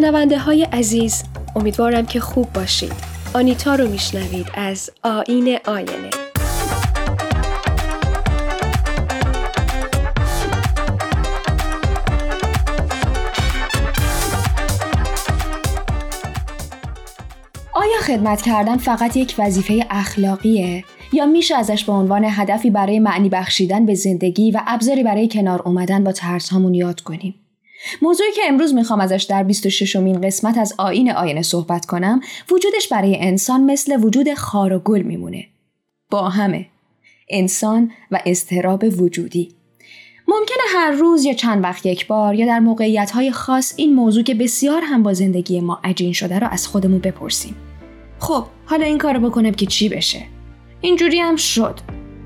شنونده های عزیز امیدوارم که خوب باشید. آنیتا رو میشنوید از آین آینه. آیا خدمت کردن فقط یک وظیفه اخلاقیه؟ یا میشه ازش به عنوان هدفی برای معنی بخشیدن به زندگی و ابزاری برای کنار اومدن با ترس همون یاد کنیم؟ موضوعی که امروز می‌خوام ازش در 26 مین قسمت از آین آینه صحبت کنم وجودش برای انسان مثل وجود خار و گل میمونه. با همه. انسان و استراب وجودی. ممکنه هر روز یا چند وقت یک بار یا در موقعیت خاص این موضوع که بسیار هم با زندگی ما عجین شده رو از خودمون بپرسیم. خب حالا این کارو بکنم که چی بشه؟ اینجوری هم شد.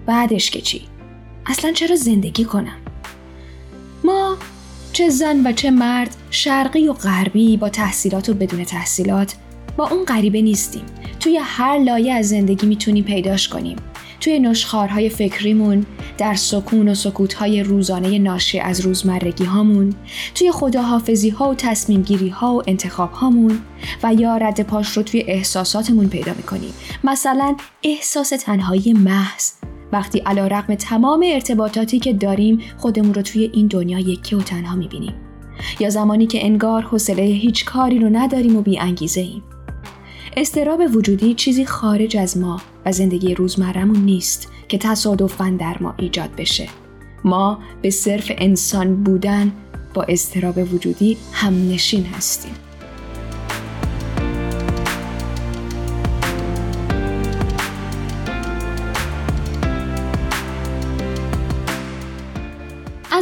بعدش که چی؟ اصلا چرا زندگی کنم؟ ما چه زن و چه مرد شرقی و غربی با تحصیلات و بدون تحصیلات با اون غریبه نیستیم. توی هر لایه از زندگی می‌تونیم پیداش کنیم. توی نشخارهای فکریمون در سکون و سکوتهای روزانه ناشی از روزمرگی هامون توی خداحافظی ها و تصمیم گیری ها و انتخاب هامون و یا رد پاش رو توی احساساتمون پیدا می‌کنیم. مثلا احساس تنهایی محض. وقتی علا رقم تمام ارتباطاتی که داریم خودمون رو توی این دنیا یکی و تنها می‌بینیم یا زمانی که انگار حوصله هیچ کاری رو نداریم و بی انگیزه ایم. استراب وجودی چیزی خارج از ما و زندگی روزمرمون نیست که تصادفاً در ما ایجاد بشه. ما به صرف انسان بودن با استراب وجودی هم نشین هستیم.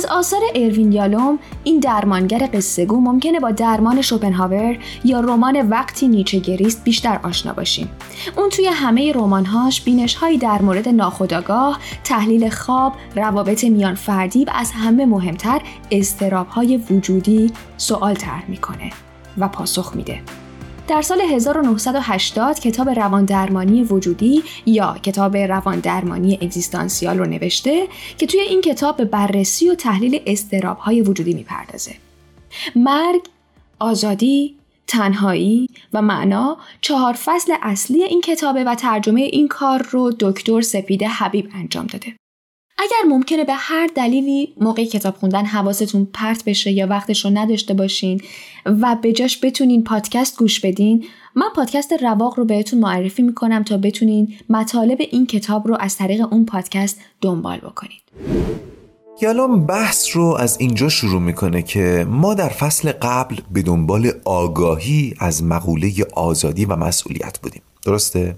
از آثار اروین یالوم این درمانگر قصهگو ممکنه با درمان شوپنهاور یا رمان وقتی نیچه گریست بیشتر آشنا باشیم. اون توی همه رمانهاش بینشهایی در مورد ناخودآگاه، تحلیل خواب، روابط میان فردی و از همه مهمتر استرابهای وجودی سوال طرح می‌کنه و پاسخ میده. در سال 1980 کتاب روان درمانی وجودی یا کتاب روان درمانی اگزیستانسیال رو نوشته که توی این کتاب به بررسی و تحلیل استراب های وجودی می‌پردازه. مرگ، آزادی، تنهایی و معنا چهار فصل اصلی این کتابه و ترجمه این کار رو دکتر سپیده حبیب انجام داده. اگر ممکنه به هر دلیلی موقع کتاب خوندن حواستون پرت بشه یا وقتش رو نداشته باشین و به جاش بتونین پادکست گوش بدین من پادکست رواق رو بهتون معرفی می‌کنم تا بتونین مطالب این کتاب رو از طریق اون پادکست دنبال بکنید یالوم بحث رو از اینجا شروع می‌کنه که ما در فصل قبل به دنبال آگاهی از مقوله آزادی و مسئولیت بودیم درسته؟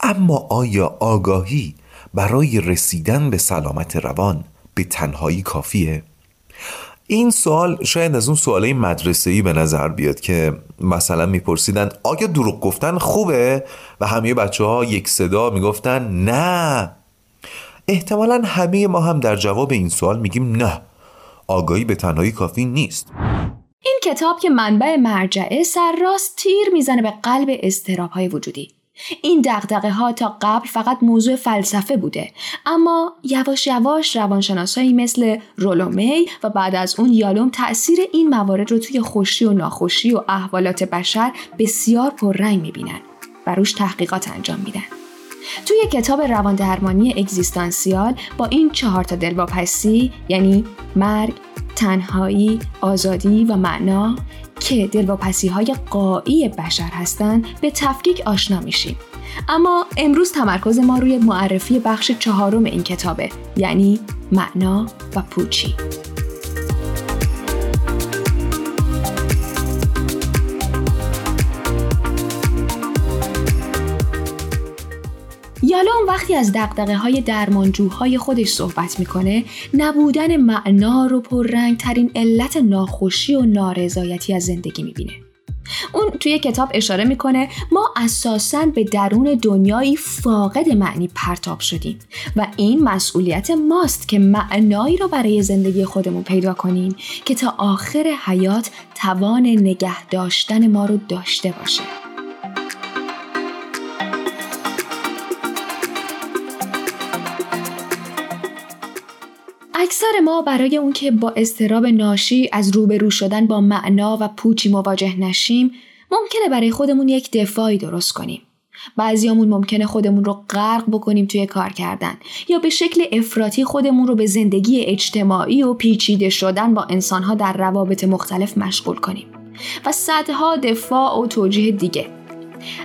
اما آیا آگاهی برای رسیدن به سلامت روان به تنهایی کافیه؟ این سوال شاید از اون سوالای مدرسه‌ای به نظر بیاد که مثلا میپرسیدن آیا دروغ گفتن خوبه؟ و همه بچه ها یک صدا می‌گفتن نه. احتمالا همه ما هم در جواب این سوال میگیم نه. آگاهی به تنهایی کافی نیست. این کتاب که منبع مرجعه سرراست تیر می‌زنه به قلب استراب های وجودی. این دقدقه ها تا قبل فقط موضوع فلسفه بوده اما یواش یواش روانشناسایی مثل رولومی و بعد از اون یالوم تاثیر این موارد رو توی خوشی و ناخوشی و احوالات بشر بسیار پررنگ می‌بینن و روش تحقیقات انجام میدن. توی کتاب روان درمانی اگزیستانسیال با این چهار تا دلواپسی یعنی مرگ، تنهایی، آزادی و معنا که دلواپسی های قایی بشر هستند به تفکیک آشنا میشیم. اما امروز تمرکز ما روی معرفی بخش چهارم این کتابه یعنی معنا و پوچی. یالوم وقتی از دقدقه های درمانجوهای خودش صحبت می‌کنه نبودن معنا رو پررنگ ترین علت ناخوشی و نارضایتی از زندگی می‌بینه. اون توی کتاب اشاره می‌کنه ما اساسا به درون دنیایی فاقد معنی پرتاب شدیم و این مسئولیت ماست که معنایی رو برای زندگی خودمون پیدا کنیم که تا آخر حیات توان نگه داشتن ما رو داشته باشه. اکثر ما برای اون که با استراب ناشی از روبرو شدن با معنا و پوچی مواجه نشیم ممکنه برای خودمون یک دفاعی درست کنیم. بعضیامون ممکنه خودمون رو غرق بکنیم توی کار کردن یا به شکل افراطی خودمون رو به زندگی اجتماعی و پیچیده شدن با انسانها در روابط مختلف مشغول کنیم و صدها دفاع و توجیه دیگه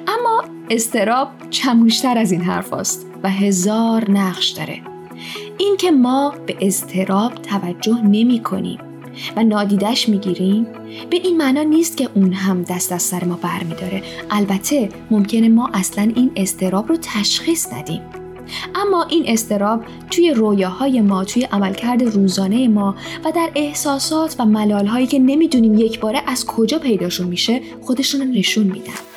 اما استراب چموشتر از این حرف است و هزار نقش داره این که ما به استراب توجه نمی کنیم و نادیدش می‌گیریم به این معنا نیست که اون هم دست از سر ما برمیداره البته ممکنه ما اصلا این استراب رو تشخیص ندیم. اما این استراب توی رویاهای ما توی عملکرد روزانه ما و در احساسات و ملالهایی که نمی‌دونیم یک باره از کجا پیداشون میشه خودشون نشون میدن.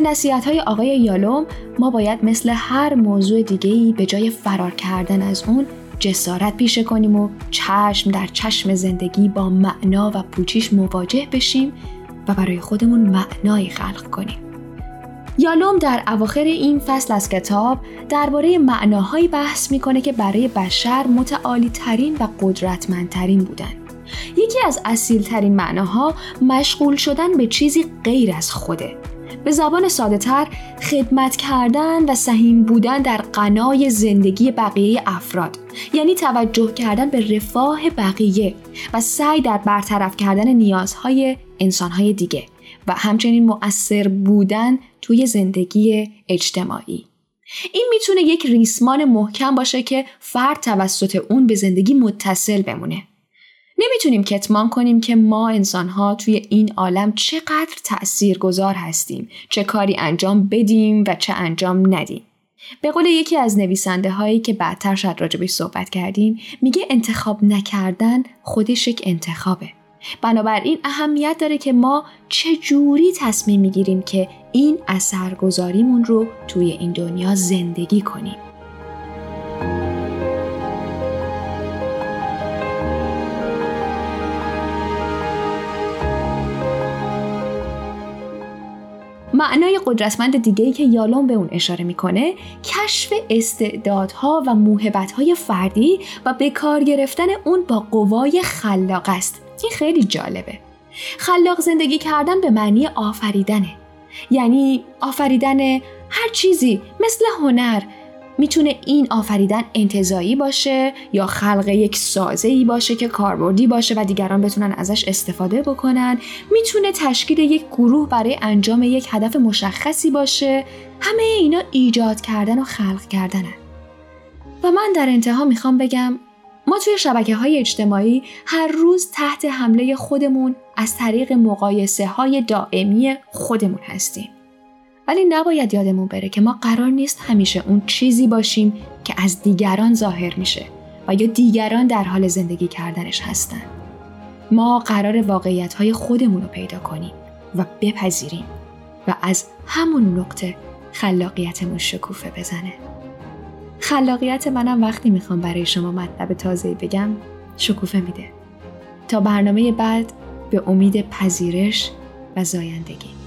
نصیحت های آقای یالوم ما باید مثل هر موضوع دیگهی به جای فرار کردن از اون جسارت پیشه کنیم و چشم در چشم زندگی با معنا و پوچیش مواجه بشیم و برای خودمون معنایی خلق کنیم. یالوم در اواخر این فصل از کتاب درباره معناهایی بحث می‌کنه که برای بشر متعالی ترین و قدرتمندترین بودن. یکی از اصیل ترین معناها مشغول شدن به چیزی غیر از خوده به زبان ساده تر خدمت کردن و سهیم بودن در قنای زندگی بقیه افراد. یعنی توجه کردن به رفاه بقیه و سعی در برطرف کردن نیازهای انسانهای دیگه و همچنین مؤثر بودن توی زندگی اجتماعی. این می‌تونه یک ریسمان محکم باشه که فرد توسط اون به زندگی متصل بمونه. نمی‌تونیم کتمان کنیم که ما انسانها توی این عالم چقدر تأثیر گذار هستیم چه کاری انجام بدیم و چه انجام ندیم. به قول یکی از نویسنده هایی که بعدتر شاید راجبش صحبت کردیم میگه انتخاب نکردن خودش یک انتخابه. بنابراین اهمیت داره که ما چه جوری تصمیم می‌گیریم که این اثرگذاریمون رو توی این دنیا زندگی کنیم. معنای قدرتمند دیگه که یالون به اون اشاره می‌کنه کشف استعدادها و موهبتهای فردی و به کار گرفتن اون با قوای خلاق است. این خیلی جالبه. خلاق زندگی کردن به معنی آفریدنه. یعنی آفریدن هر چیزی مثل هنر می‌تونه این آفریدن انتظایی باشه یا خلق یک سازه ای باشه که کاربردی باشه و دیگران بتونن ازش استفاده بکنن. می‌تونه تشکیل یک گروه برای انجام یک هدف مشخصی باشه. همه اینا ایجاد کردن و خلق کردنن. و من در انتها می‌خوام بگم ما توی شبکه های اجتماعی هر روز تحت حمله خودمون از طریق مقایسه های دائمی خودمون هستیم. ولی نباید یادمون بره که ما قرار نیست همیشه اون چیزی باشیم که از دیگران ظاهر میشه و یا دیگران در حال زندگی کردنش هستن. ما قرار واقعیت های خودمون رو پیدا کنیم و بپذیریم و از همون نقطه خلاقیتمون شکوفه بزنه. خلاقیت منم وقتی می‌خوام برای شما مطلب تازه بگم شکوفه میده. تا برنامه بعد به امید پذیرش و زایندگی.